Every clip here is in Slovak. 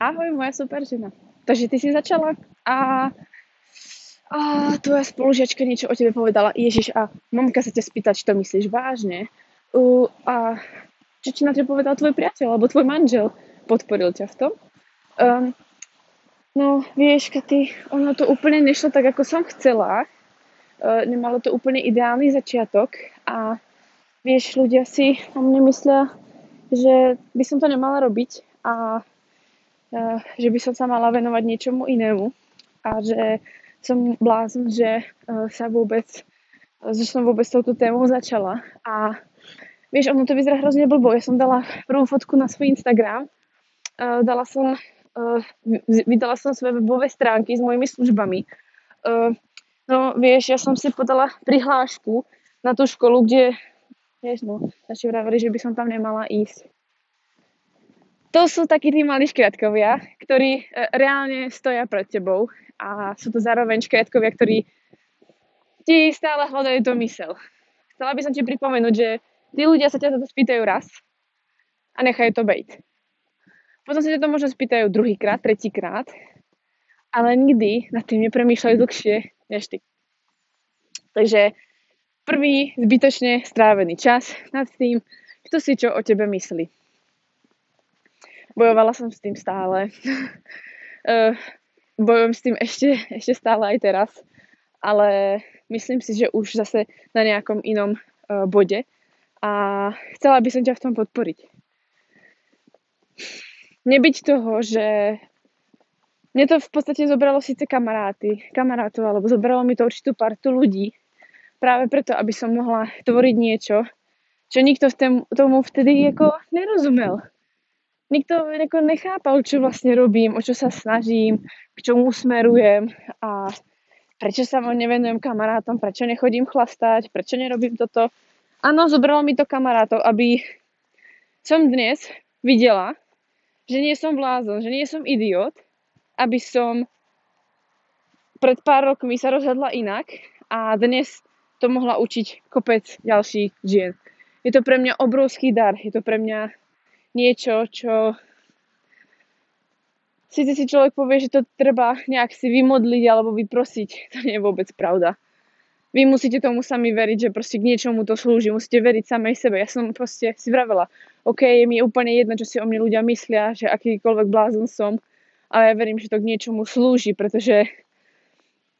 Ahoj, moja super žena. Takže ty si začala a, a tvoja spolužiačka niečo o tebe povedala. Ježiš, a mamka sa ťa spýta, či to myslíš vážne. U, a čo ti na to povedal tvoj priateľ, alebo tvoj manžel podporil ťa v tom? Um, no, vieš, Katy, ono to úplne nešlo tak, ako som chcela. Uh, nemalo to úplne ideálny začiatok a vieš, ľudia si o mne myslia, že by som to nemala robiť a že by som sa mala venovať niečomu inému a že som blázon, že sa vôbec, že som vôbec touto témou začala. A vieš, ono to vyzerá hrozne blbo. Ja som dala prvú fotku na svoj Instagram, dala som, vydala som svoje webové stránky s mojimi službami. No vieš, ja som si podala prihlášku na tú školu, kde, vieš no, naši vravili, že by som tam nemala ísť to sú takí tí malí škriatkovia, ktorí e, reálne stoja pred tebou a sú to zároveň škriatkovia, ktorí ti stále hľadajú to mysel. Chcela by som ti pripomenúť, že tí ľudia sa ťa za to spýtajú raz a nechajú to bejť. Potom sa ťa to možno spýtajú druhýkrát, tretíkrát, ale nikdy nad tým nepremýšľajú dlhšie než ty. Takže prvý zbytočne strávený čas nad tým, kto si čo o tebe myslí bojovala som s tým stále. uh, bojujem s tým ešte, ešte stále aj teraz, ale myslím si, že už zase na nejakom inom uh, bode a chcela by som ťa v tom podporiť. Nebyť toho, že mne to v podstate zobralo síce kamaráty, kamarátov, alebo zobralo mi to určitú partu ľudí, práve preto, aby som mohla tvoriť niečo, čo nikto v tém, tomu vtedy ako nerozumel nikto ako nechápal, čo vlastne robím, o čo sa snažím, k čomu smerujem a prečo sa nevenujem kamarátom, prečo nechodím chlastať, prečo nerobím toto. Áno, zobralo mi to kamarátov, aby som dnes videla, že nie som blázon, že nie som idiot, aby som pred pár rokmi sa rozhodla inak a dnes to mohla učiť kopec ďalších žien. Je to pre mňa obrovský dar, je to pre mňa niečo, čo síce si človek povie, že to treba nejak si vymodliť alebo vyprosiť. To nie je vôbec pravda. Vy musíte tomu sami veriť, že proste k niečomu to slúži. Musíte veriť samej sebe. Ja som proste si vravela, OK, je mi úplne jedno, čo si o mne ľudia myslia, že akýkoľvek blázon som, ale ja verím, že to k niečomu slúži, pretože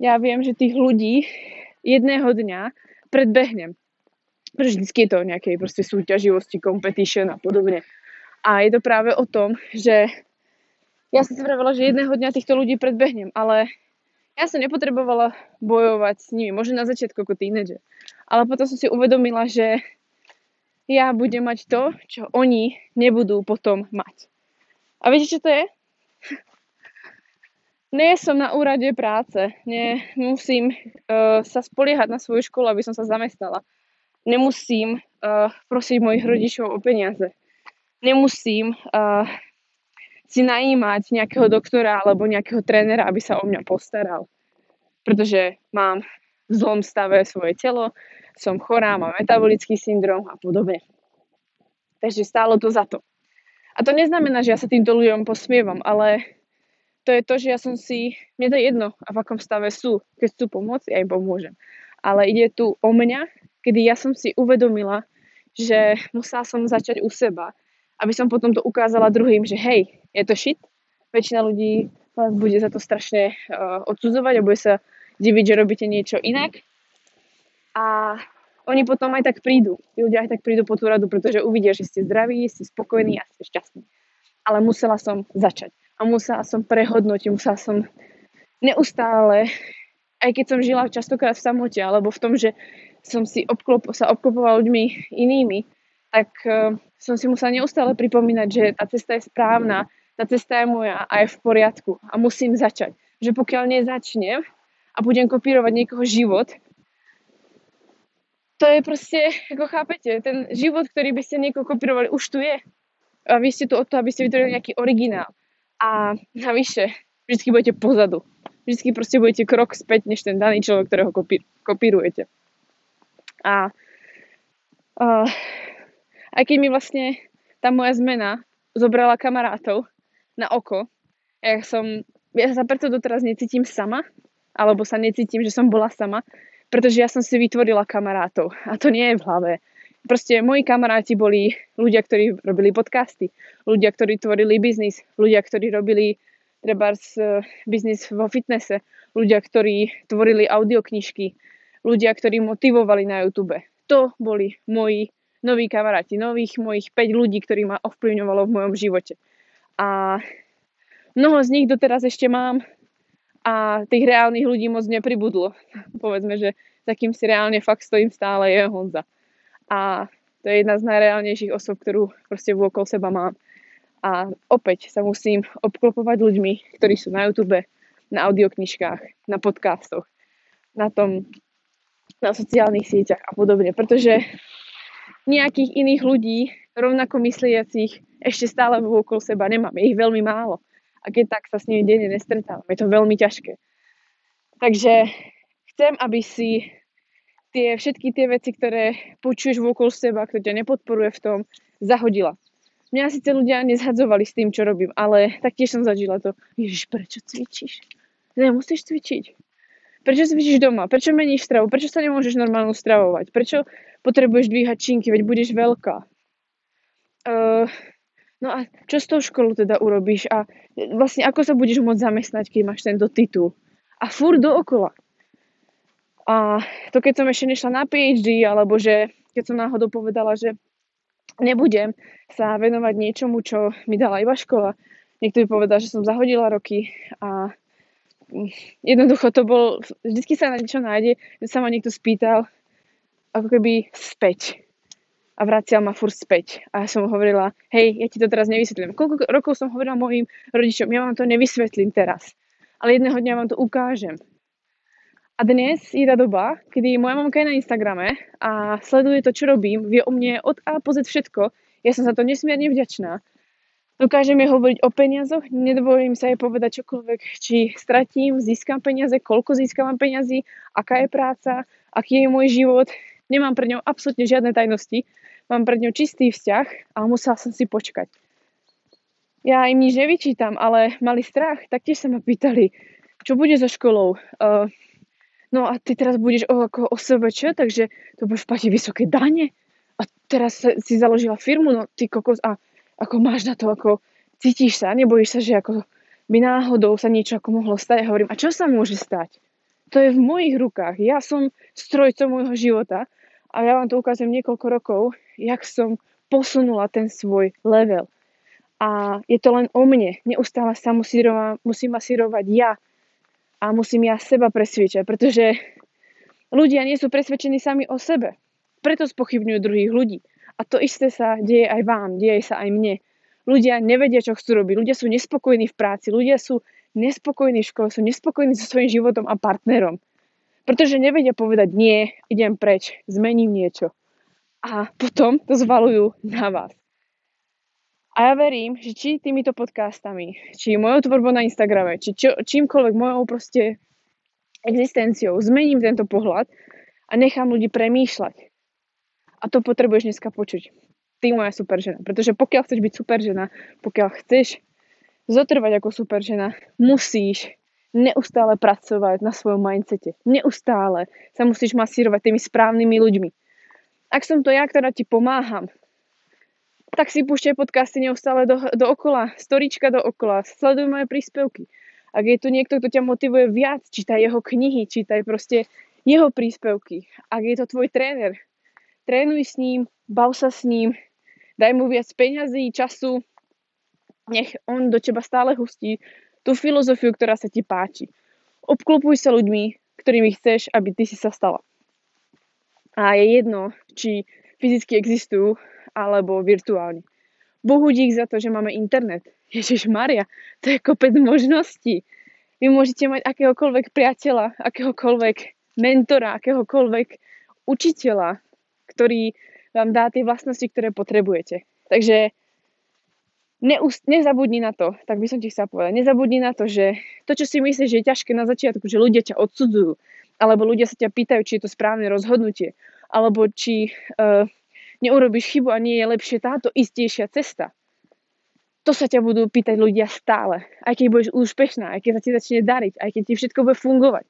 ja viem, že tých ľudí jedného dňa predbehnem. Pretože vždy je to o nejakej proste súťaživosti, competition a podobne. A je to práve o tom, že ja som si vravela, že jedného dňa týchto ľudí predbehnem, ale ja som nepotrebovala bojovať s nimi, možno na začiatku ako tínedžer. Ale potom som si uvedomila, že ja budem mať to, čo oni nebudú potom mať. A viete, čo to je? Nie som na úrade práce, nemusím uh, sa spoliehať na svoju školu, aby som sa zamestnala. Nemusím uh, prosiť mojich rodičov o peniaze nemusím uh, si najímať nejakého doktora alebo nejakého trénera, aby sa o mňa postaral. Pretože mám v zlom stave svoje telo, som chorá, mám metabolický syndrom a podobne. Takže stálo to za to. A to neznamená, že ja sa týmto ľuďom posmievam, ale to je to, že ja som si, mne to je jedno, a v akom stave sú. Keď chcú pomôcť, ja im pomôžem. Ale ide tu o mňa, kedy ja som si uvedomila, že musela som začať u seba aby som potom to ukázala druhým, že hej, je to shit. Väčšina ľudí vás bude za to strašne uh, odsudzovať a bude sa diviť, že robíte niečo inak. A oni potom aj tak prídu. Tí ľudia aj tak prídu po tú radu, pretože uvidia, že ste zdraví, ste spokojní a ste šťastní. Ale musela som začať. A musela som prehodnotiť, musela som neustále, aj keď som žila častokrát v samote, alebo v tom, že som si obklop, sa obklopovala ľuďmi inými, tak uh, som si musela neustále pripomínať, že tá cesta je správna, tá cesta je moja a je v poriadku a musím začať. Že pokiaľ nezačnem a budem kopírovať niekoho život, to je proste, ako chápete, ten život, ktorý by ste niekoho kopírovali, už tu je. A vy ste tu o to, aby ste vytvorili nejaký originál. A navyše, vždy budete pozadu. Vždy proste budete krok späť, než ten daný človek, ktorého kopí, kopírujete. A uh, aj keď mi vlastne tá moja zmena zobrala kamarátov na oko, Ja som, ja sa preto doteraz necítim sama, alebo sa necítim, že som bola sama, pretože ja som si vytvorila kamarátov a to nie je v hlave. Proste moji kamaráti boli ľudia, ktorí robili podcasty, ľudia, ktorí tvorili biznis, ľudia, ktorí robili treba biznis vo fitnesse, ľudia, ktorí tvorili audioknižky, ľudia, ktorí motivovali na YouTube. To boli moji noví kamaráti, nových mojich 5 ľudí, ktorí ma ovplyvňovalo v mojom živote. A mnoho z nich doteraz ešte mám a tých reálnych ľudí moc nepribudlo. Povedzme, že takým si reálne fakt stojím stále je Honza. A to je jedna z najreálnejších osob, ktorú proste vôkol seba mám. A opäť sa musím obklopovať ľuďmi, ktorí sú na YouTube, na audioknižkách, na podcastoch, na tom, na sociálnych sieťach a podobne. Pretože nejakých iných ľudí, rovnako mysliacich, ešte stále okolo seba nemám. Je ich veľmi málo. A keď tak sa s nimi denne nestretávam. Je to veľmi ťažké. Takže chcem, aby si tie, všetky tie veci, ktoré počuješ okolo seba, kto ťa nepodporuje v tom, zahodila. Mňa síce ľudia nezhadzovali s tým, čo robím, ale taktiež som zažila to, Ježiš, prečo cvičíš? Nemusíš cvičiť. Prečo cvičíš doma? Prečo meníš stravu? Prečo sa nemôžeš normálne stravovať? Prečo potrebuješ dvíhať činky, veď budeš veľká? Uh, no a čo s tou školou teda urobíš? A vlastne ako sa budeš môcť zamestnať, keď máš tento titul? A fur dookola. A to keď som ešte nešla na PhD, alebo že keď som náhodou povedala, že nebudem sa venovať niečomu, čo mi dala iba škola. Niekto mi povedal, že som zahodila roky a jednoducho to bol, vždycky sa na niečo nájde, že sa ma niekto spýtal ako keby späť a vracial ma furt späť. A ja som hovorila, hej, ja ti to teraz nevysvetlím. Koľko rokov som hovorila mojim rodičom, ja vám to nevysvetlím teraz, ale jedného dňa vám to ukážem. A dnes je tá doba, kedy moja mamka je na Instagrame a sleduje to, čo robím, vie o mne od A po Z všetko. Ja som za to nesmierne vďačná. Dokážem jej hovoriť o peniazoch, nedovolím sa jej povedať čokoľvek, či stratím, získam peniaze, koľko získam peniazy, aká je práca, aký je môj život. Nemám pred ňou absolútne žiadne tajnosti, mám pred ňou čistý vzťah a musela som si počkať. Ja im nič nevyčítam, ale mali strach, taktiež sa ma pýtali, čo bude so školou. Uh, no a ty teraz budeš o, ako OSVČ, takže to budeš platiť vysoké dane a teraz si založila firmu, no ty kokos a ako máš na to, ako cítiš sa, nebojíš sa, že ako by náhodou sa niečo ako mohlo stať a hovorím, a čo sa môže stať? To je v mojich rukách, ja som strojcom môjho života a ja vám to ukážem niekoľko rokov, jak som posunula ten svoj level. A je to len o mne. Neustále sa musím, musím masírovať ja, a musím ja seba presviečať, pretože ľudia nie sú presvedčení sami o sebe. Preto spochybňujú druhých ľudí. A to isté sa deje aj vám, deje sa aj mne. Ľudia nevedia, čo chcú robiť. Ľudia sú nespokojní v práci. Ľudia sú nespokojní v škole, sú nespokojní so svojím životom a partnerom. Pretože nevedia povedať nie, idem preč, zmením niečo. A potom to zvalujú na vás. A ja verím, že či týmito podcastami, či mojou tvorbou na Instagrame, či čo, čímkoľvek mojou proste existenciou zmením tento pohľad a nechám ľudí premýšľať. A to potrebuješ dneska počuť. Ty moja super žena. Pretože pokiaľ chceš byť super žena, pokiaľ chceš zotrvať ako super žena, musíš neustále pracovať na svojom mindsete. Neustále sa musíš masírovať tými správnymi ľuďmi. Ak som to ja, ktorá ti pomáham tak si púšťaj podcasty neustále do, do okola, storička do okola, sleduj moje príspevky. Ak je tu niekto, kto ťa motivuje viac, čítaj jeho knihy, čítaj proste jeho príspevky. Ak je to tvoj tréner, trénuj s ním, bav sa s ním, daj mu viac peňazí, času, nech on do teba stále hustí tú filozofiu, ktorá sa ti páči. Obklopuj sa ľuďmi, ktorými chceš, aby ty si sa stala. A je jedno, či fyzicky existujú, alebo virtuálne. Bohu dík za to, že máme internet. Ježiš Maria, to je kopec možností. Vy môžete mať akéhokoľvek priateľa, akéhokoľvek mentora, akéhokoľvek učiteľa, ktorý vám dá tie vlastnosti, ktoré potrebujete. Takže neust- nezabudni na to, tak by som ti chcela povedať, nezabudni na to, že to, čo si myslíš, že je ťažké na začiatku, že ľudia ťa odsudzujú, alebo ľudia sa ťa pýtajú, či je to správne rozhodnutie, alebo či uh, neurobiš chybu a nie je lepšie táto istejšia cesta. to sa ťa budú pýtať ľudia stále. Aj keď budeš úspešná, aj keď sa ti začne dariť, aj keď ti všetko bude fungovať.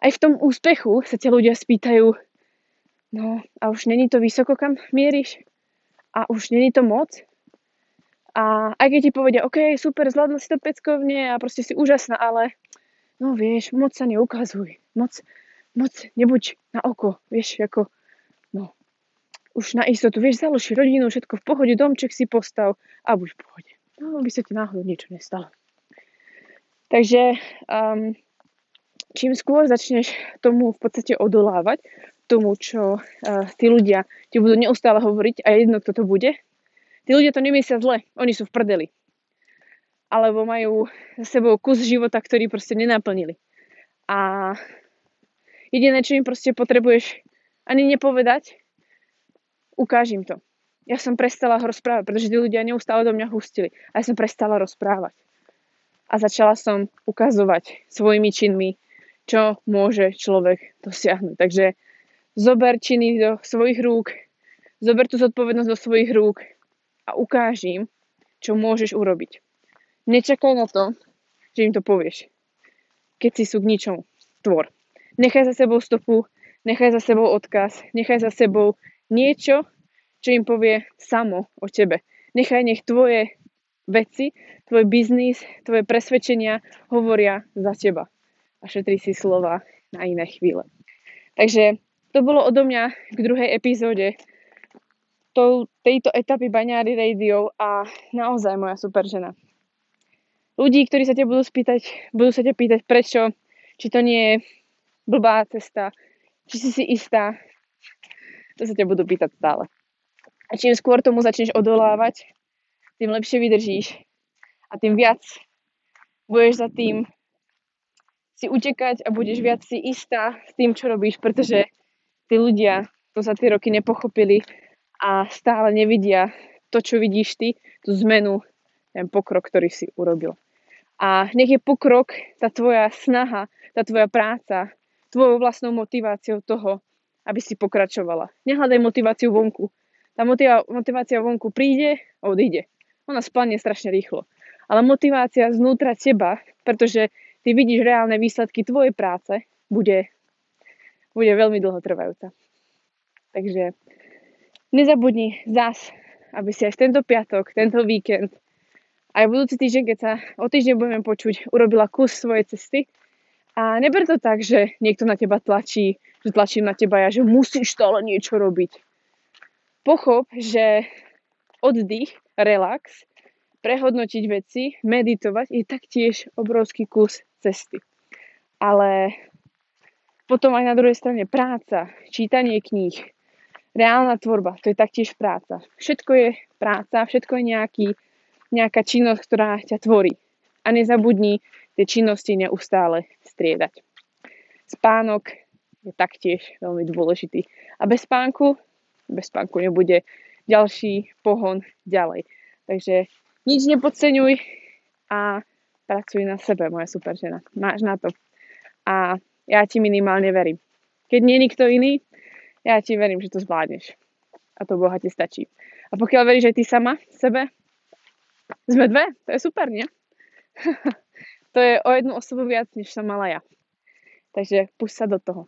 Aj v tom úspechu sa ťa ľudia spýtajú, no a už není to vysoko, kam mieríš? A už není to moc? A aj keď ti povedia, OK, super, zvládla si to peckovne a proste si úžasná, ale no vieš, moc sa neukazuj. Moc, moc nebuď na oko, vieš, ako, no, už na istotu, vieš, založi rodinu, všetko v pohode, domček si postav a buď v pohode no, by sa ti náhodou niečo nestalo. Takže um, čím skôr začneš tomu v podstate odolávať, tomu, čo uh, tí ľudia ti budú neustále hovoriť a jedno, kto to bude, tí ľudia to nemyslia zle, oni sú v prdeli. Alebo majú za sebou kus života, ktorý proste nenaplnili. A jediné, čo im proste potrebuješ ani nepovedať, ukáž im to ja som prestala rozprávať, pretože tí ľudia neustále do mňa hustili. A ja som prestala rozprávať. A začala som ukazovať svojimi činmi, čo môže človek dosiahnuť. Takže zober činy do svojich rúk, zober tú zodpovednosť do svojich rúk a ukáž im, čo môžeš urobiť. Nečakaj na to, že im to povieš. Keď si sú k ničomu. Tvor. Nechaj za sebou stopu, nechaj za sebou odkaz, nechaj za sebou niečo, čo im povie samo o tebe. Nechaj nech tvoje veci, tvoj biznis, tvoje presvedčenia hovoria za teba. A šetri si slova na iné chvíle. Takže to bolo odo mňa k druhej epizóde. Tejto etapy Baňári Radio a naozaj moja super žena. Ľudí, ktorí sa ťa budú spýtať, budú sa ťa pýtať prečo, či to nie je blbá cesta, či si si istá, to sa ťa budú pýtať stále. A čím skôr tomu začneš odolávať, tým lepšie vydržíš. A tým viac budeš za tým si utekať a budeš viac si istá s tým, čo robíš, pretože tí ľudia to za tie roky nepochopili a stále nevidia to, čo vidíš ty, tú zmenu, ten pokrok, ktorý si urobil. A nech je pokrok, tá tvoja snaha, tá tvoja práca, tvojou vlastnou motiváciou toho, aby si pokračovala. Nehľadaj motiváciu vonku, tá motivácia vonku príde a odíde. Ona splanie strašne rýchlo. Ale motivácia znútra teba, pretože ty vidíš reálne výsledky tvojej práce, bude, bude veľmi dlhotrvajúca. Takže nezabudni zás, aby si aj tento piatok, tento víkend, aj budúci týždeň, keď sa o týždeň budeme počuť, urobila kus svojej cesty. A neber to tak, že niekto na teba tlačí, že tlačím na teba ja, že musíš stále niečo robiť pochop, že oddych, relax, prehodnotiť veci, meditovať je taktiež obrovský kus cesty. Ale potom aj na druhej strane práca, čítanie kníh, reálna tvorba, to je taktiež práca. Všetko je práca, všetko je nejaký, nejaká činnosť, ktorá ťa tvorí. A nezabudni tie činnosti neustále striedať. Spánok je taktiež veľmi dôležitý. A bez spánku bez spánku nebude ďalší pohon ďalej. Takže nič nepodceňuj a pracuj na sebe, moja super žena. Máš na to. A ja ti minimálne verím. Keď nie nikto iný, ja ti verím, že to zvládneš. A to Boha ti stačí. A pokiaľ veríš aj ty sama sebe, sme dve, to je super, nie? to je o jednu osobu viac, než som mala ja. Takže pust sa do toho.